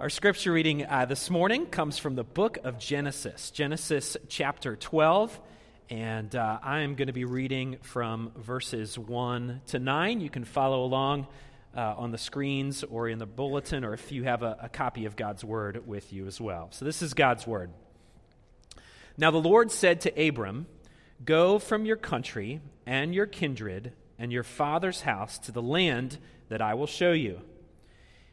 Our scripture reading uh, this morning comes from the book of Genesis, Genesis chapter 12. And uh, I am going to be reading from verses 1 to 9. You can follow along uh, on the screens or in the bulletin, or if you have a, a copy of God's word with you as well. So this is God's word. Now the Lord said to Abram, Go from your country and your kindred and your father's house to the land that I will show you.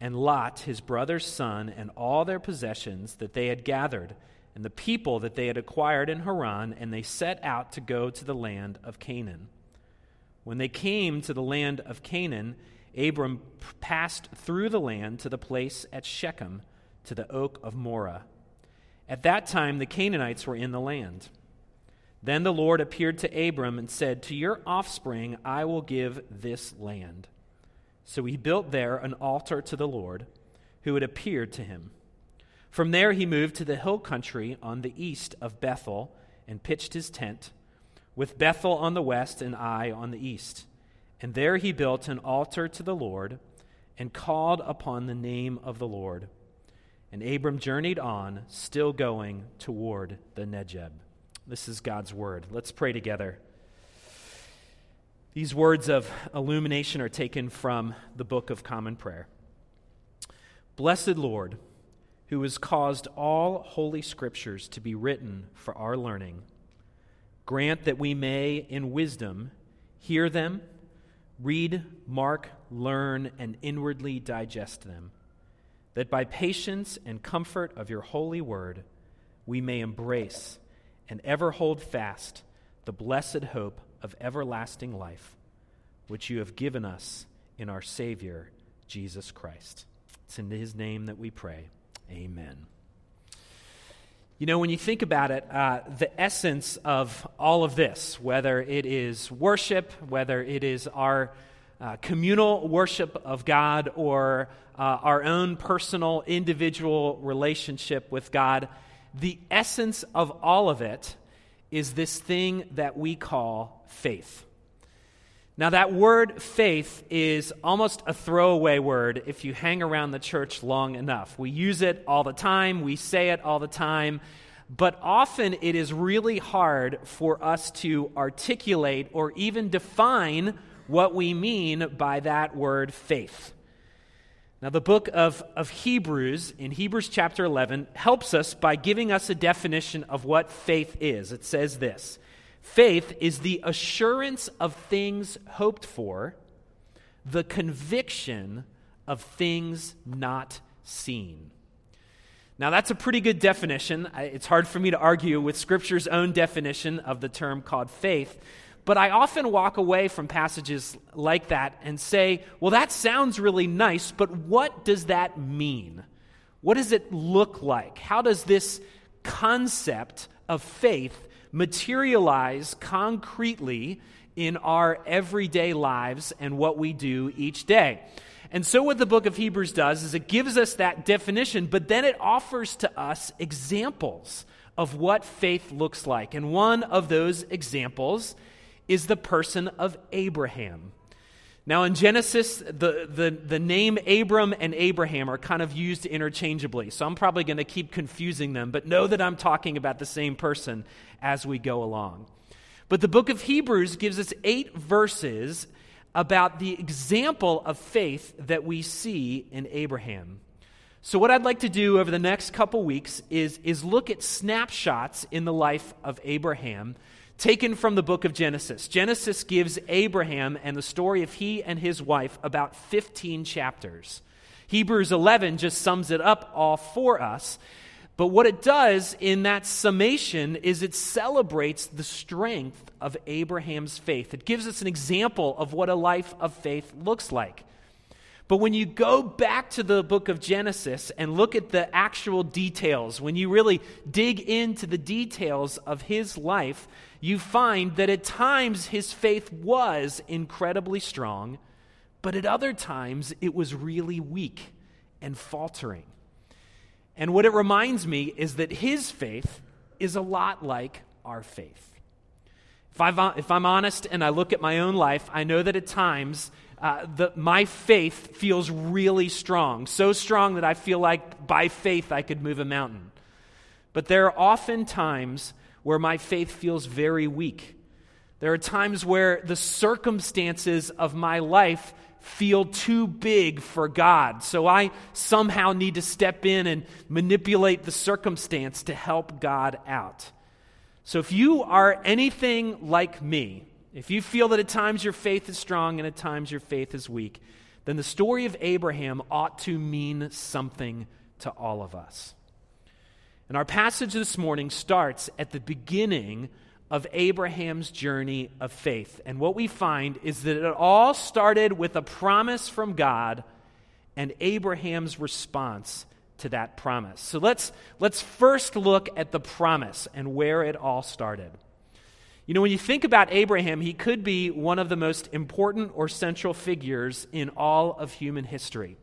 and Lot, his brother's son, and all their possessions that they had gathered, and the people that they had acquired in Haran, and they set out to go to the land of Canaan. When they came to the land of Canaan, Abram passed through the land to the place at Shechem, to the oak of Moreh. At that time, the Canaanites were in the land. Then the Lord appeared to Abram and said, To your offspring I will give this land. So he built there an altar to the Lord, who had appeared to him. From there he moved to the hill country on the east of Bethel and pitched his tent, with Bethel on the west and Ai on the east. And there he built an altar to the Lord and called upon the name of the Lord. And Abram journeyed on, still going toward the Negeb. This is God's word. Let's pray together. These words of illumination are taken from the Book of Common Prayer. Blessed Lord, who has caused all holy scriptures to be written for our learning, grant that we may, in wisdom, hear them, read, mark, learn, and inwardly digest them, that by patience and comfort of your holy word we may embrace and ever hold fast the blessed hope of everlasting life, which you have given us in our Savior, Jesus Christ. It's in his name that we pray. Amen. You know, when you think about it, uh, the essence of all of this, whether it is worship, whether it is our uh, communal worship of God or uh, our own personal, individual relationship with God, the essence of all of it is this thing that we call faith. Now, that word faith is almost a throwaway word if you hang around the church long enough. We use it all the time, we say it all the time, but often it is really hard for us to articulate or even define what we mean by that word faith. Now, the book of, of Hebrews, in Hebrews chapter 11, helps us by giving us a definition of what faith is. It says this Faith is the assurance of things hoped for, the conviction of things not seen. Now, that's a pretty good definition. It's hard for me to argue with Scripture's own definition of the term called faith. But I often walk away from passages like that and say, well, that sounds really nice, but what does that mean? What does it look like? How does this concept of faith materialize concretely in our everyday lives and what we do each day? And so, what the book of Hebrews does is it gives us that definition, but then it offers to us examples of what faith looks like. And one of those examples is the person of Abraham. Now, in Genesis, the, the, the name Abram and Abraham are kind of used interchangeably, so I'm probably going to keep confusing them, but know that I'm talking about the same person as we go along. But the book of Hebrews gives us eight verses about the example of faith that we see in Abraham. So, what I'd like to do over the next couple weeks is, is look at snapshots in the life of Abraham taken from the book of Genesis. Genesis gives Abraham and the story of he and his wife about 15 chapters. Hebrews 11 just sums it up all for us. But what it does in that summation is it celebrates the strength of Abraham's faith. It gives us an example of what a life of faith looks like. But when you go back to the book of Genesis and look at the actual details, when you really dig into the details of his life, you find that at times his faith was incredibly strong, but at other times it was really weak and faltering. And what it reminds me is that his faith is a lot like our faith. If, i if I'm honest and I look at my own life, I know that at times uh, the, my faith feels really strong, so strong that I feel like by faith I could move a mountain. But there are often times where my faith feels very weak. There are times where the circumstances of my life feel too big for God. So I somehow need to step in and manipulate the circumstance to help God out. So if you are anything like me, if you feel that at times your faith is strong and at times your faith is weak, then the story of Abraham ought to mean something to all of us. And our passage this morning starts at the beginning of Abraham's journey of faith. And what we find is that it all started with a promise from God and Abraham's response to that promise. So let's, let's first look at the promise and where it all started. You know, when you think about Abraham, he could be one of the most important or central figures in all of human history.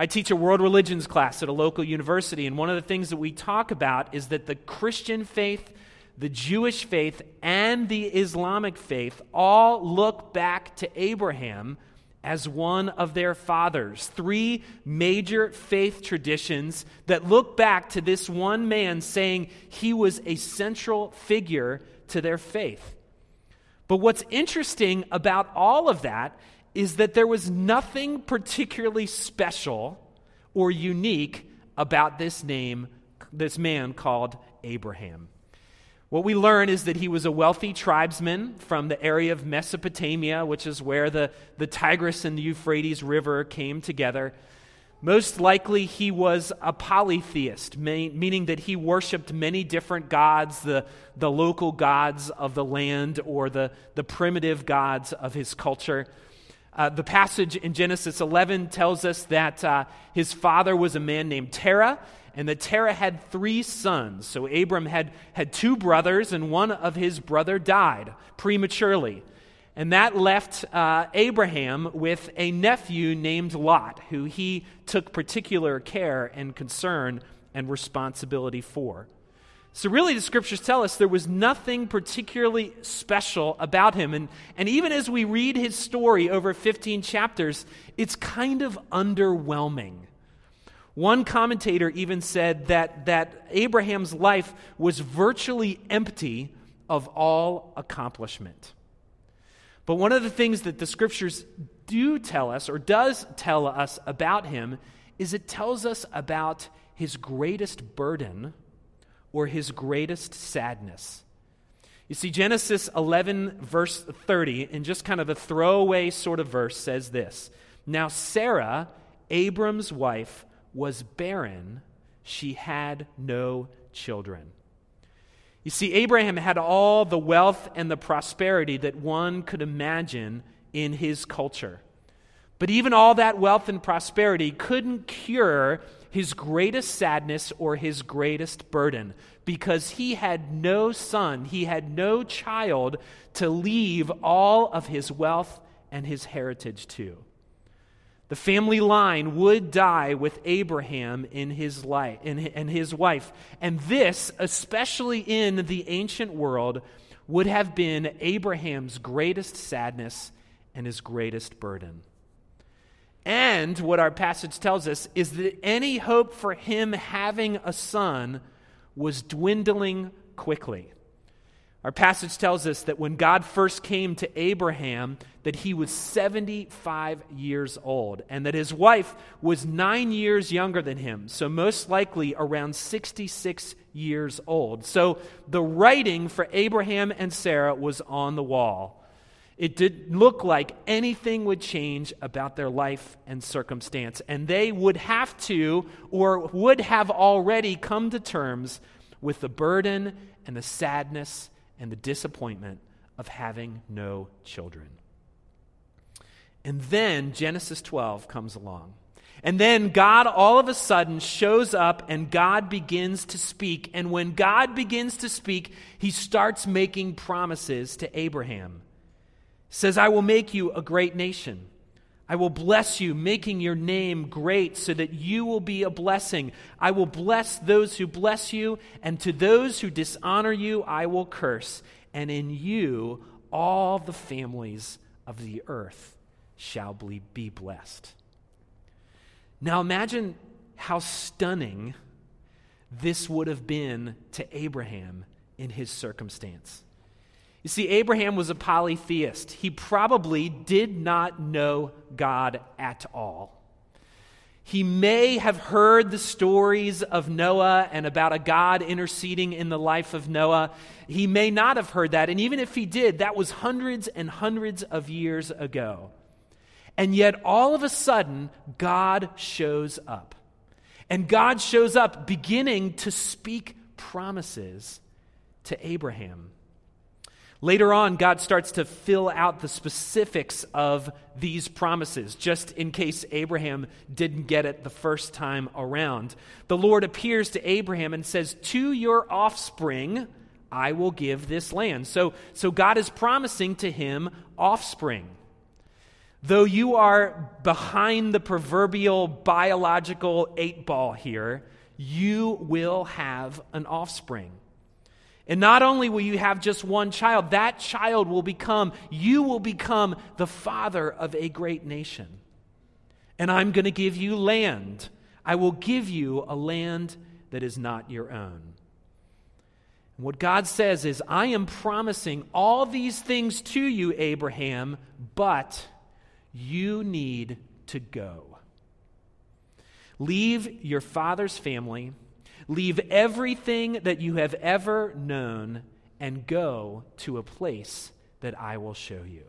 I teach a world religions class at a local university, and one of the things that we talk about is that the Christian faith, the Jewish faith, and the Islamic faith all look back to Abraham as one of their fathers. Three major faith traditions that look back to this one man saying he was a central figure to their faith. But what's interesting about all of that is that there was nothing particularly special or unique about this name, this man called Abraham. What we learn is that he was a wealthy tribesman from the area of Mesopotamia, which is where the, the Tigris and the Euphrates River came together. Most likely, he was a polytheist, meaning that he worshiped many different gods, the, the local gods of the land or the, the primitive gods of his culture. Uh, the passage in Genesis 11 tells us that uh, his father was a man named Terah, and that Terah had three sons. So Abram had, had two brothers, and one of his brother died prematurely. And that left uh, Abraham with a nephew named Lot, who he took particular care and concern and responsibility for. So, really, the scriptures tell us there was nothing particularly special about him. And, and even as we read his story over 15 chapters, it's kind of underwhelming. One commentator even said that, that Abraham's life was virtually empty of all accomplishment. But one of the things that the scriptures do tell us, or does tell us about him, is it tells us about his greatest burden or his greatest sadness. You see, Genesis 11, verse 30, in just kind of a throwaway sort of verse, says this Now, Sarah, Abram's wife, was barren, she had no children. You see, Abraham had all the wealth and the prosperity that one could imagine in his culture. But even all that wealth and prosperity couldn't cure his greatest sadness or his greatest burden because he had no son, he had no child to leave all of his wealth and his heritage to. The family line would die with Abraham in his life and his wife. And this, especially in the ancient world, would have been Abraham's greatest sadness and his greatest burden. And what our passage tells us is that any hope for him having a son was dwindling quickly. Our passage tells us that when God first came to Abraham, that he was 75 years old and that his wife was 9 years younger than him, so most likely around 66 years old. So the writing for Abraham and Sarah was on the wall. It didn't look like anything would change about their life and circumstance, and they would have to or would have already come to terms with the burden and the sadness and the disappointment of having no children. And then Genesis 12 comes along. And then God all of a sudden shows up and God begins to speak. And when God begins to speak, he starts making promises to Abraham. Says, I will make you a great nation. I will bless you, making your name great so that you will be a blessing. I will bless those who bless you, and to those who dishonor you, I will curse. And in you, all the families of the earth shall be blessed. Now imagine how stunning this would have been to Abraham in his circumstance. You see, Abraham was a polytheist. He probably did not know God at all. He may have heard the stories of Noah and about a God interceding in the life of Noah. He may not have heard that. And even if he did, that was hundreds and hundreds of years ago. And yet, all of a sudden, God shows up. And God shows up beginning to speak promises to Abraham. Later on, God starts to fill out the specifics of these promises, just in case Abraham didn't get it the first time around. The Lord appears to Abraham and says, To your offspring, I will give this land. So, so God is promising to him offspring. Though you are behind the proverbial biological eight ball here, you will have an offspring. And not only will you have just one child, that child will become, you will become the father of a great nation. And I'm going to give you land. I will give you a land that is not your own. And what God says is, I am promising all these things to you, Abraham, but you need to go. Leave your father's family, leave everything that you have ever known, and go to a place that I will show you.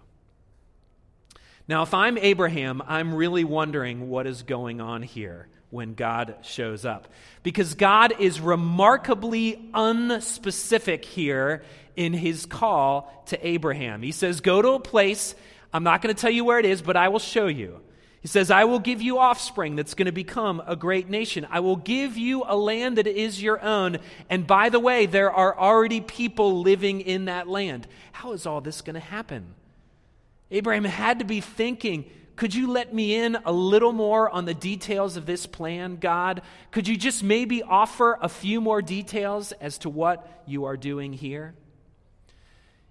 Now, if I'm Abraham, I'm really wondering what is going on here when God shows up. Because God is remarkably unspecific here in his call to Abraham. He says, Go to a place I'm not going to tell you where it is, but I will show you. He says, I will give you offspring that's going to become a great nation. I will give you a land that is your own. And by the way, there are already people living in that land. How is all this going to happen? Abraham had to be thinking, could you let me in a little more on the details of this plan, God? Could you just maybe offer a few more details as to what you are doing here?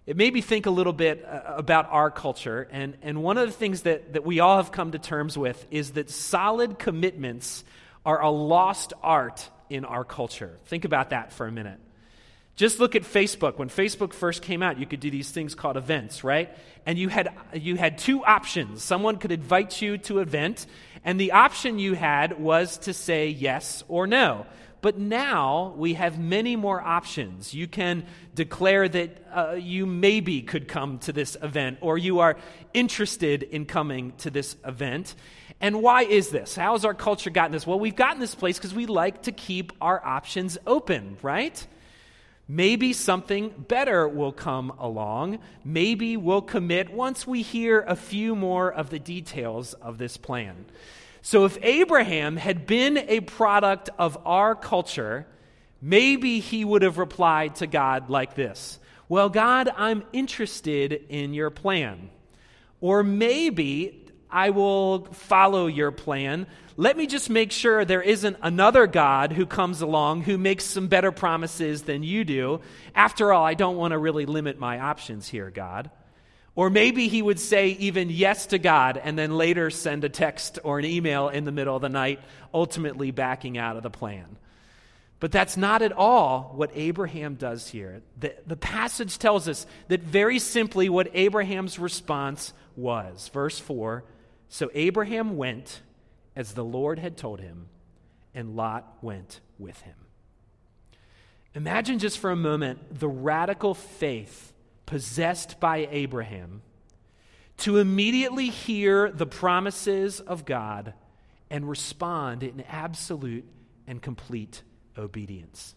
It made me think a little bit uh, about our culture. And, and one of the things that, that we all have come to terms with is that solid commitments are a lost art in our culture. Think about that for a minute. Just look at Facebook. When Facebook first came out, you could do these things called events, right? And you had, you had two options. Someone could invite you to an event, and the option you had was to say yes or no. But now we have many more options. You can declare that uh, you maybe could come to this event or you are interested in coming to this event. And why is this? How has our culture gotten this? Well, we've gotten this place because we like to keep our options open, right? Maybe something better will come along. Maybe we'll commit once we hear a few more of the details of this plan. So, if Abraham had been a product of our culture, maybe he would have replied to God like this Well, God, I'm interested in your plan. Or maybe I will follow your plan. Let me just make sure there isn't another God who comes along who makes some better promises than you do. After all, I don't want to really limit my options here, God. Or maybe he would say even yes to God and then later send a text or an email in the middle of the night, ultimately backing out of the plan. But that's not at all what Abraham does here. The, the passage tells us that very simply what Abraham's response was. Verse 4 So Abraham went as the Lord had told him, and Lot went with him. Imagine just for a moment the radical faith possessed by Abraham to immediately hear the promises of God and respond in absolute and complete obedience.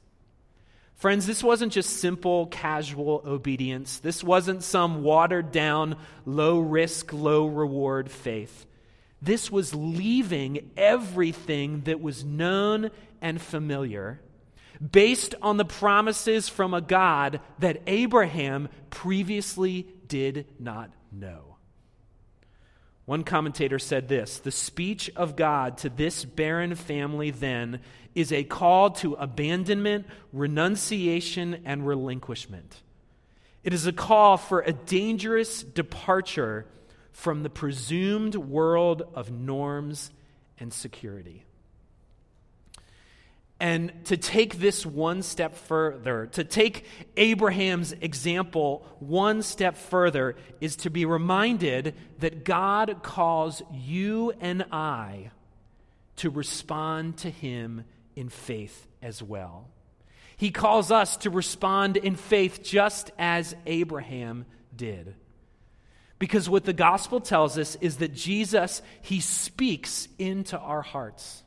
Friends, this wasn't just simple, casual obedience. This wasn't some watered down, low risk, low reward faith. This was leaving everything that was known and familiar based on the promises from a God that Abraham previously did not know. One commentator said this The speech of God to this barren family then is a call to abandonment, renunciation, and relinquishment. It is a call for a dangerous departure from the presumed world of norms and security. And to take this one step further, to take Abraham's example one step further, is to be reminded that God calls you and I to respond to him in faith as well. He calls us to respond in faith just as Abraham did. Because what the gospel tells us is that Jesus, he speaks into our hearts.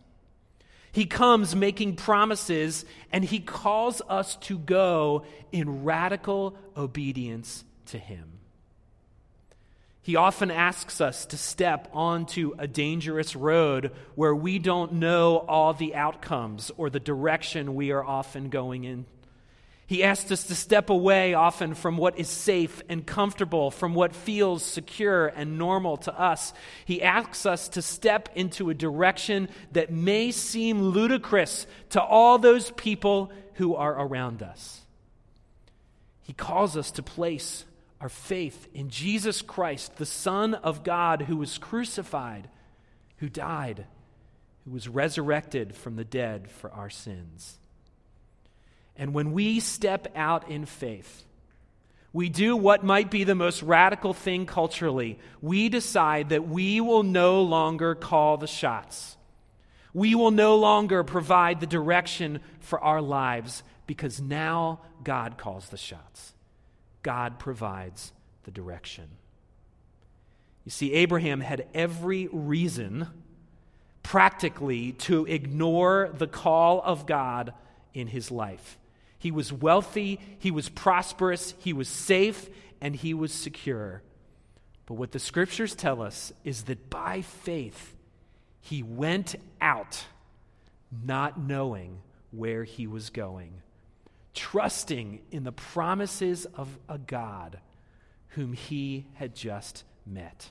He comes making promises and he calls us to go in radical obedience to him. He often asks us to step onto a dangerous road where we don't know all the outcomes or the direction we are often going in. He asks us to step away often from what is safe and comfortable, from what feels secure and normal to us. He asks us to step into a direction that may seem ludicrous to all those people who are around us. He calls us to place our faith in Jesus Christ, the Son of God, who was crucified, who died, who was resurrected from the dead for our sins. And when we step out in faith, we do what might be the most radical thing culturally. We decide that we will no longer call the shots. We will no longer provide the direction for our lives because now God calls the shots. God provides the direction. You see, Abraham had every reason, practically, to ignore the call of God in his life. He was wealthy, he was prosperous, he was safe, and he was secure. But what the scriptures tell us is that by faith, he went out not knowing where he was going, trusting in the promises of a God whom he had just met.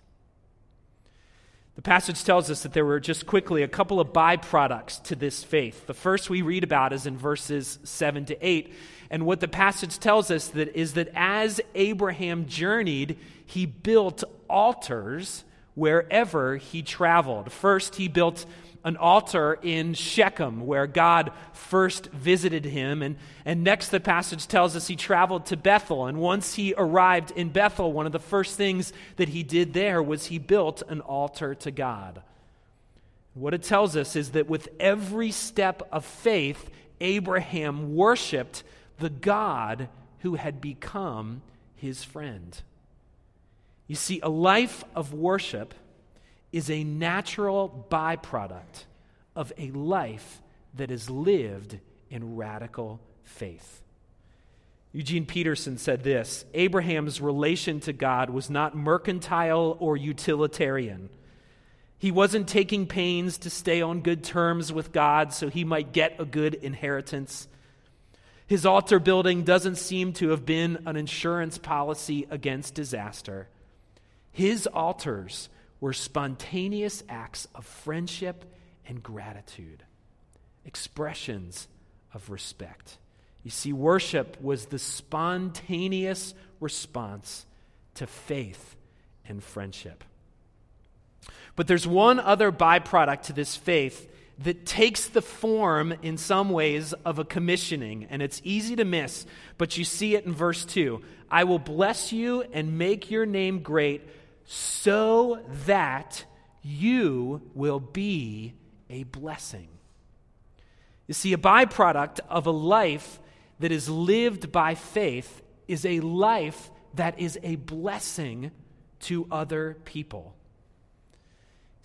The passage tells us that there were just quickly a couple of byproducts to this faith. The first we read about is in verses 7 to 8. And what the passage tells us that is that as Abraham journeyed, he built altars wherever he traveled. First, he built an altar in Shechem where God first visited him. And, and next, the passage tells us he traveled to Bethel. And once he arrived in Bethel, one of the first things that he did there was he built an altar to God. What it tells us is that with every step of faith, Abraham worshiped the God who had become his friend. You see, a life of worship is a natural byproduct of a life that is lived in radical faith. Eugene Peterson said this Abraham's relation to God was not mercantile or utilitarian. He wasn't taking pains to stay on good terms with God so he might get a good inheritance. His altar building doesn't seem to have been an insurance policy against disaster. His altars were spontaneous acts of friendship and gratitude, expressions of respect. You see, worship was the spontaneous response to faith and friendship. But there's one other byproduct to this faith that takes the form, in some ways, of a commissioning, and it's easy to miss, but you see it in verse 2. I will bless you and make your name great so that you will be a blessing. You see, a byproduct of a life that is lived by faith is a life that is a blessing to other people.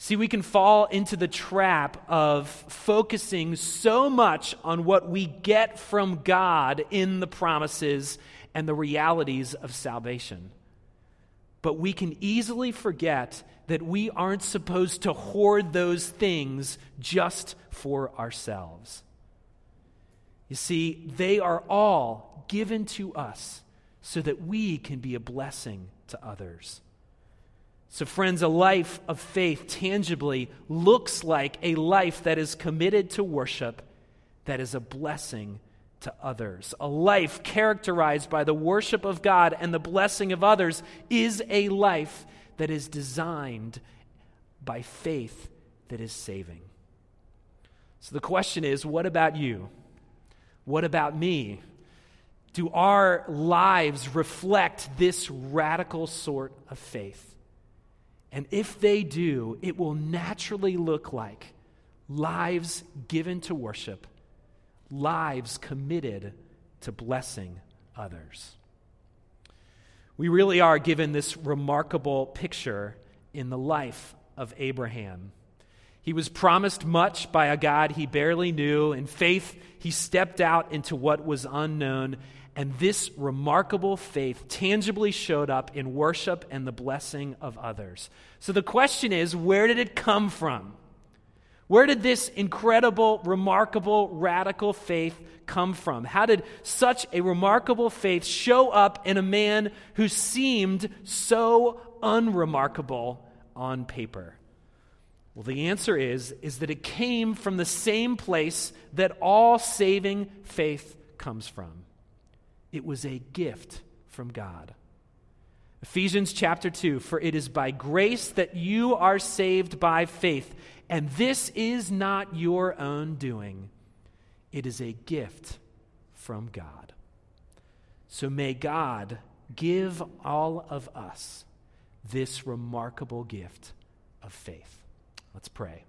See, we can fall into the trap of focusing so much on what we get from God in the promises and the realities of salvation. But we can easily forget that we aren't supposed to hoard those things just for ourselves. You see, they are all given to us so that we can be a blessing to others. So, friends, a life of faith tangibly looks like a life that is committed to worship, that is a blessing to others. A life characterized by the worship of God and the blessing of others is a life that is designed by faith that is saving. So, the question is what about you? What about me? Do our lives reflect this radical sort of faith? And if they do, it will naturally look like lives given to worship, lives committed to blessing others. We really are given this remarkable picture in the life of Abraham. He was promised much by a God he barely knew. In faith, he stepped out into what was unknown and this remarkable faith tangibly showed up in worship and the blessing of others. So the question is where did it come from? Where did this incredible, remarkable, radical faith come from? How did such a remarkable faith show up in a man who seemed so unremarkable on paper? Well, the answer is is that it came from the same place that all saving faith comes from. It was a gift from God. Ephesians chapter 2 For it is by grace that you are saved by faith, and this is not your own doing, it is a gift from God. So may God give all of us this remarkable gift of faith. Let's pray.